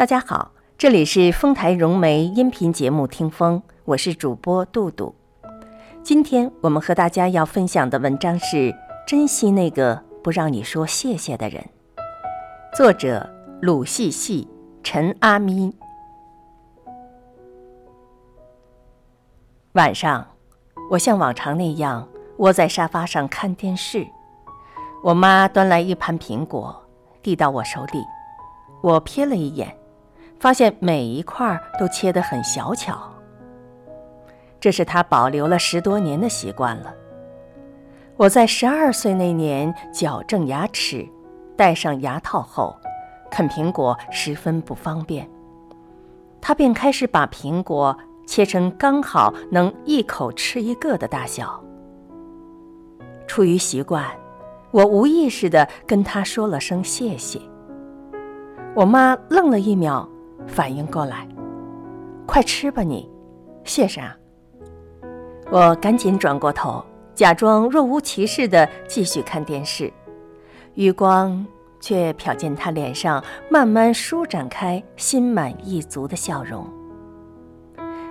大家好，这里是丰台融媒音频节目《听风》，我是主播杜杜。今天我们和大家要分享的文章是《珍惜那个不让你说谢谢的人》，作者鲁细细、陈阿咪。晚上，我像往常那样窝在沙发上看电视，我妈端来一盘苹果，递到我手里，我瞥了一眼。发现每一块都切得很小巧，这是他保留了十多年的习惯了。我在十二岁那年矫正牙齿，戴上牙套后，啃苹果十分不方便，他便开始把苹果切成刚好能一口吃一个的大小。出于习惯，我无意识地跟他说了声谢谢。我妈愣了一秒。反应过来，快吃吧你，谢啥？我赶紧转过头，假装若无其事地继续看电视，余光却瞟见他脸上慢慢舒展开心满意足的笑容。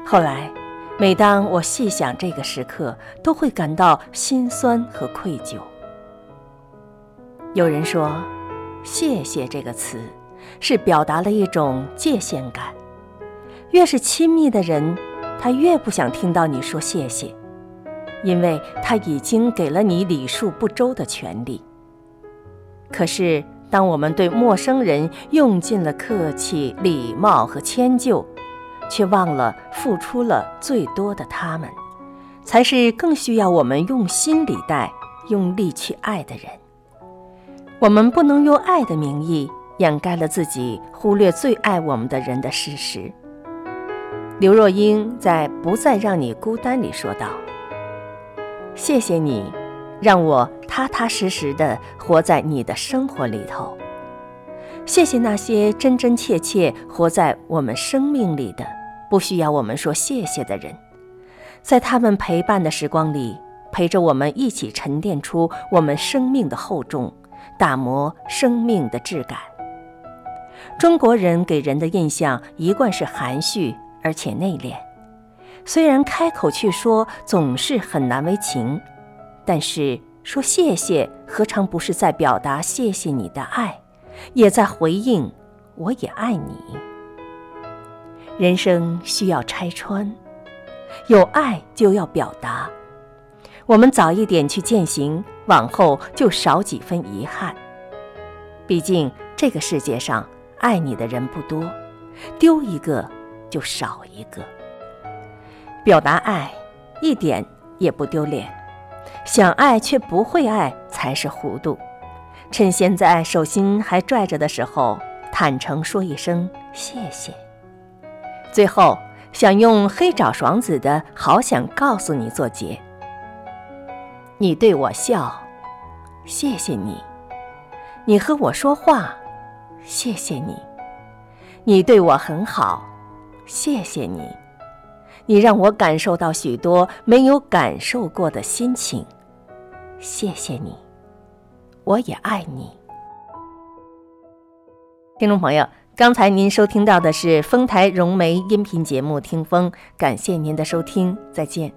后来，每当我细想这个时刻，都会感到心酸和愧疚。有人说，“谢谢”这个词。是表达了一种界限感，越是亲密的人，他越不想听到你说谢谢，因为他已经给了你礼数不周的权利。可是，当我们对陌生人用尽了客气、礼貌和迁就，却忘了付出了最多的他们，才是更需要我们用心礼待、用力去爱的人。我们不能用爱的名义。掩盖了自己忽略最爱我们的人的事实。刘若英在《不再让你孤单》里说道：“谢谢你，让我踏踏实实的活在你的生活里头。谢谢那些真真切切活在我们生命里的，不需要我们说谢谢的人，在他们陪伴的时光里，陪着我们一起沉淀出我们生命的厚重，打磨生命的质感。”中国人给人的印象一贯是含蓄而且内敛，虽然开口去说总是很难为情，但是说谢谢何尝不是在表达谢谢你的爱，也在回应我也爱你。人生需要拆穿，有爱就要表达。我们早一点去践行，往后就少几分遗憾。毕竟这个世界上。爱你的人不多，丢一个就少一个。表达爱一点也不丢脸，想爱却不会爱才是糊涂。趁现在手心还拽着的时候，坦诚说一声谢谢。最后，想用黑爪爽子的“好想告诉你”做结。你对我笑，谢谢你；你和我说话。谢谢你，你对我很好，谢谢你，你让我感受到许多没有感受过的心情，谢谢你，我也爱你。听众朋友，刚才您收听到的是丰台融媒音频节目《听风》，感谢您的收听，再见。